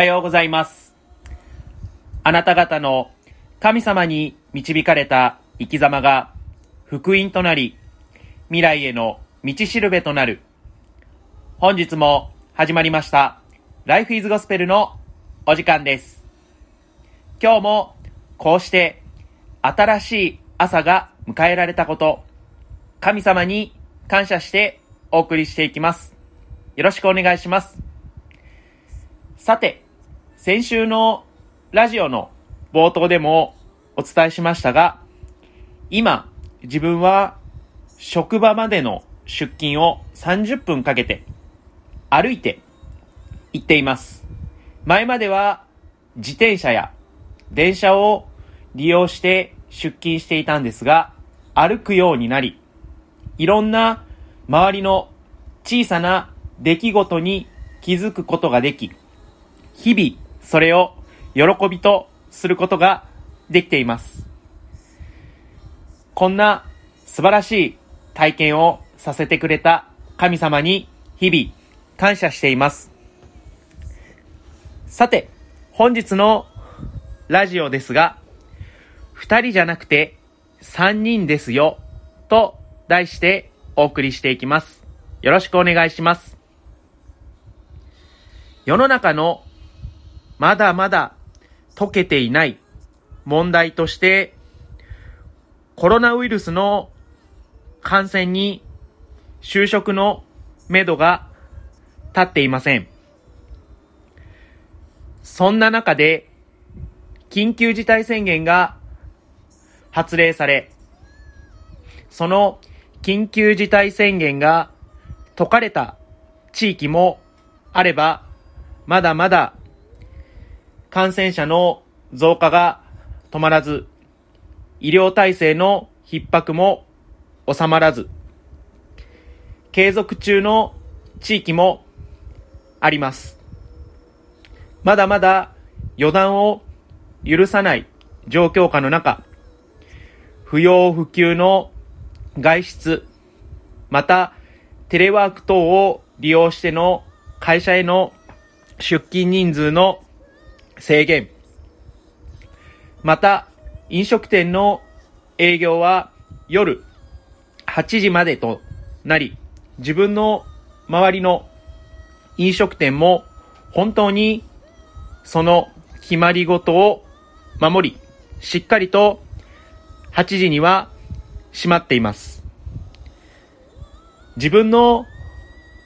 はようございます。あなた方の神様に導かれた生き様が福音となり、未来への道しるべとなる。本日も始まりました、Life is Gospel のお時間です。今日もこうして新しい朝が迎えられたこと、神様に感謝してお送りしていきます。よろしくお願いします。さて、先週のラジオの冒頭でもお伝えしましたが、今、自分は職場までの出勤を30分かけて歩いて行っています。前までは自転車や電車を利用して出勤していたんですが、歩くようになり、いろんな周りの小さな出来事に気づくことができ、日々それを喜びとすることができています。こんな素晴らしい体験をさせてくれた神様に日々感謝しています。さて、本日のラジオですが、二人じゃなくて三人ですよと題してお送りしていきます。よろしくお願いします。世の中のまだまだ解けていない問題として、コロナウイルスの感染に就職のめどが立っていません。そんな中で、緊急事態宣言が発令され、その緊急事態宣言が解かれた地域もあれば、まだまだ感染者の増加が止まらず、医療体制の逼迫も収まらず、継続中の地域もあります。まだまだ予断を許さない状況下の中、不要不急の外出、またテレワーク等を利用しての会社への出勤人数の制限、また飲食店の営業は夜8時までとなり、自分の周りの飲食店も本当にその決まり事を守り、しっかりと8時には閉まっています。自分の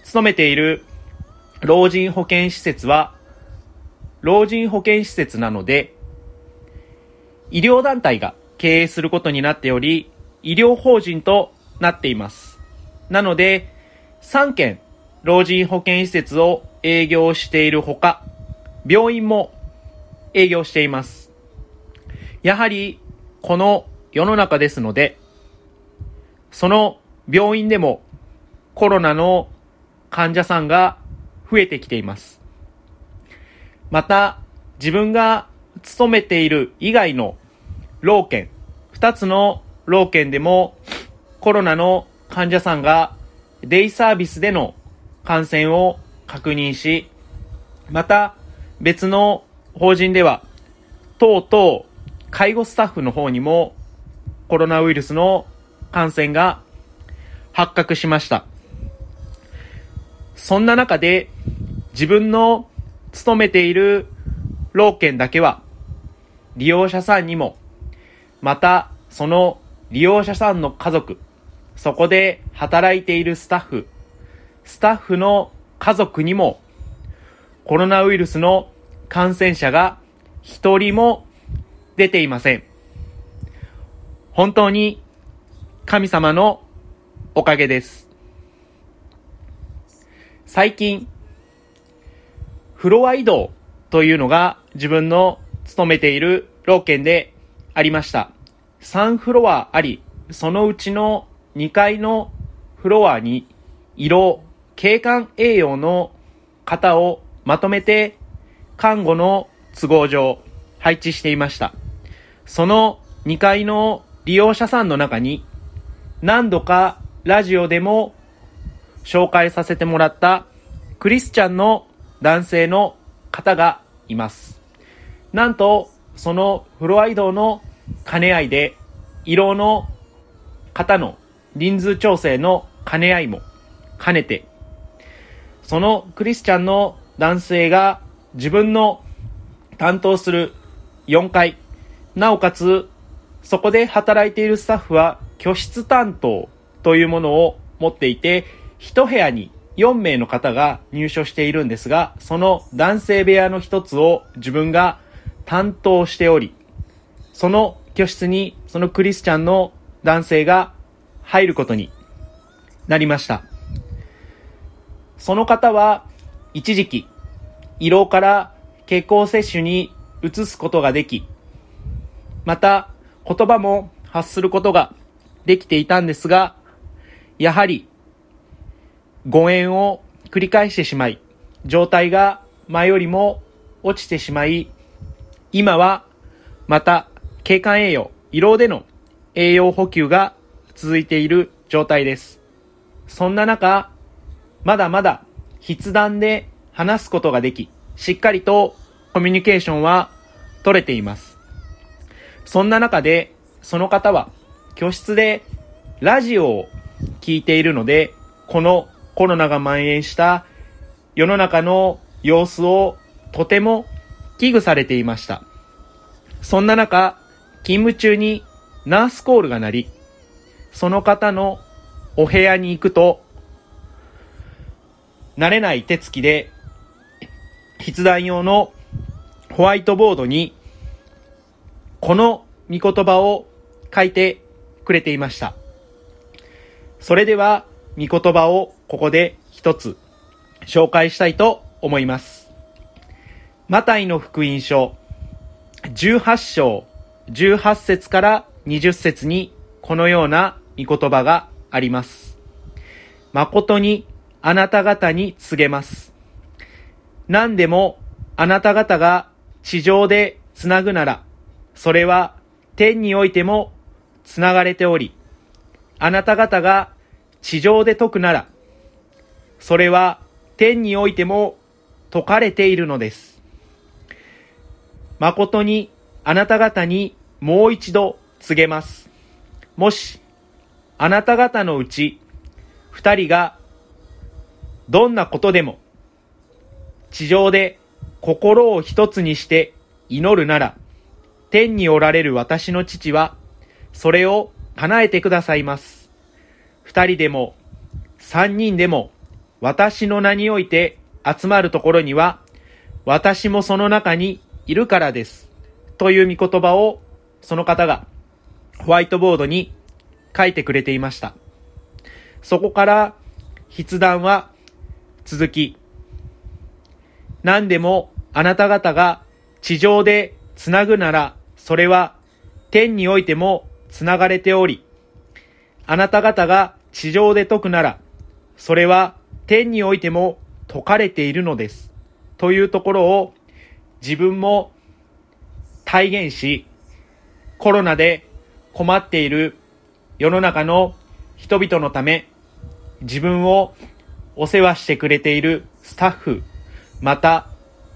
勤めている老人保健施設は老人保健施設なので医療団体が経営することになっており医療法人となっています。なので3件老人保健施設を営業しているほか病院も営業しています。やはりこの世の中ですのでその病院でもコロナの患者さんが増えてきています。また、自分が勤めている以外の老県、二つの老県でもコロナの患者さんがデイサービスでの感染を確認し、また別の法人では、とうとう介護スタッフの方にもコロナウイルスの感染が発覚しました。そんな中で自分の勤めている老県だけは利用者さんにもまたその利用者さんの家族そこで働いているスタッフスタッフの家族にもコロナウイルスの感染者が一人も出ていません。本当に神様のおかげです。最近、フロア移動というのが自分の勤めている老県でありました。3フロアあり、そのうちの2階のフロアに医療、景観栄養の方をまとめて看護の都合上配置していました。その2階の利用者さんの中に何度かラジオでも紹介させてもらったクリスチャンの男性の方がいます。なんと、そのフロア移動の兼ね合いで、胃ろうの方の人数調整の兼ね合いも兼ねて、そのクリスチャンの男性が自分の担当する4階、なおかつそこで働いているスタッフは居室担当というものを持っていて、1部屋に4名の方が入所しているんですが、その男性部屋の一つを自分が担当しており、その居室にそのクリスチャンの男性が入ることになりました。その方は一時期、胃ろうから経口摂取に移すことができ、また言葉も発することができていたんですが、やはり誤嚥を繰り返してしまい、状態が前よりも落ちてしまい、今はまた経管栄養、胃ろうでの栄養補給が続いている状態です。そんな中、まだまだ筆談で話すことができ、しっかりとコミュニケーションは取れています。そんな中で、その方は居室でラジオを聞いているので、このコロナが蔓延した世の中の様子をとても危惧されていました。そんな中、勤務中にナースコールが鳴り、その方のお部屋に行くと、慣れない手つきで、筆談用のホワイトボードに、この見言葉を書いてくれていました。それでは、見言葉をここで一つ紹介したいと思います。マタイの福音書18章18節から20節にこのような見言葉があります。誠にあなた方に告げます。何でもあなた方が地上でつなぐなら、それは天においてもつながれており、あなた方が地上で解くなら、それは天においても解かれているのです。誠にあなた方にもう一度告げます。もし、あなた方のうち二人がどんなことでも地上で心を一つにして祈るなら、天におられる私の父は、それを叶えてくださいます。二人でも、三人でも、私の名において集まるところには、私もその中にいるからです。という見言葉を、その方がホワイトボードに書いてくれていました。そこから筆談は続き、何でもあなた方が地上でつなぐなら、それは天においてもつながれており、あなた方が地上で解くなら、それは天においても解かれているのです。というところを自分も体現し、コロナで困っている世の中の人々のため、自分をお世話してくれているスタッフ、また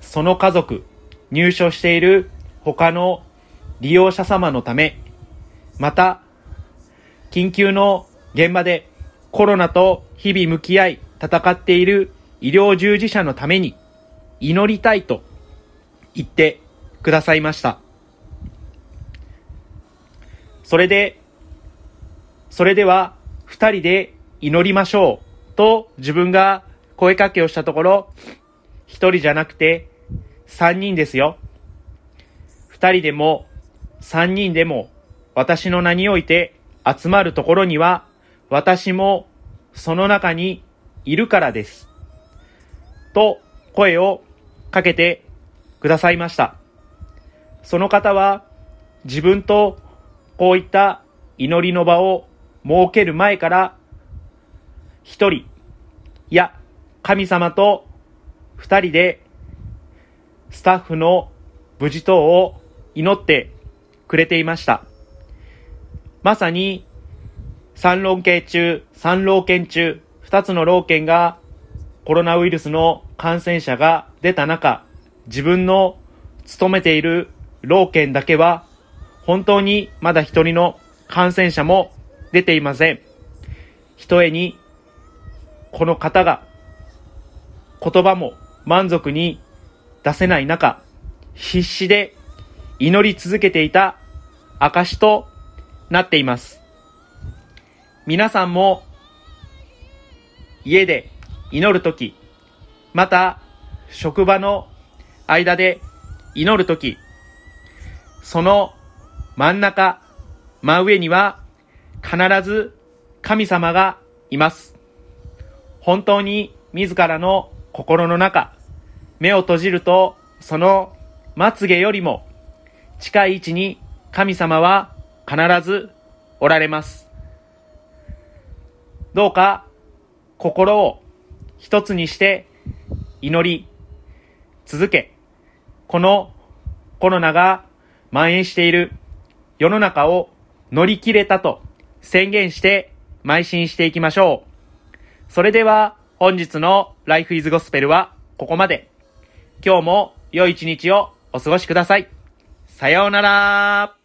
その家族、入所している他の利用者様のため、また、緊急の現場でコロナと日々向き合い戦っている医療従事者のために祈りたいと言ってくださいました。それで、それでは二人で祈りましょうと自分が声かけをしたところ、一人じゃなくて三人ですよ。二人でも三人でも私の名において集まるところには私もその中にいるからです。と声をかけてくださいました。その方は自分とこういった祈りの場を設ける前から一人、いや神様と二人でスタッフの無事等を祈ってくれていました。まさに、三老系中、三老県中、二つの老県がコロナウイルスの感染者が出た中、自分の勤めている老県だけは本当にまだ一人の感染者も出ていません。ひとえにこの方が言葉も満足に出せない中、必死で祈り続けていた証となっています。皆さんも家で祈るとき、また職場の間で祈るとき、その真ん中、真上には必ず神様がいます。本当に自らの心の中、目を閉じるとそのまつげよりも近い位置に神様は必ずおられます。どうか心を一つにして祈り続け、このコロナが蔓延している世の中を乗り切れたと宣言して邁進していきましょう。それでは本日の Life is Gospel はここまで。今日も良い一日をお過ごしください。さようなら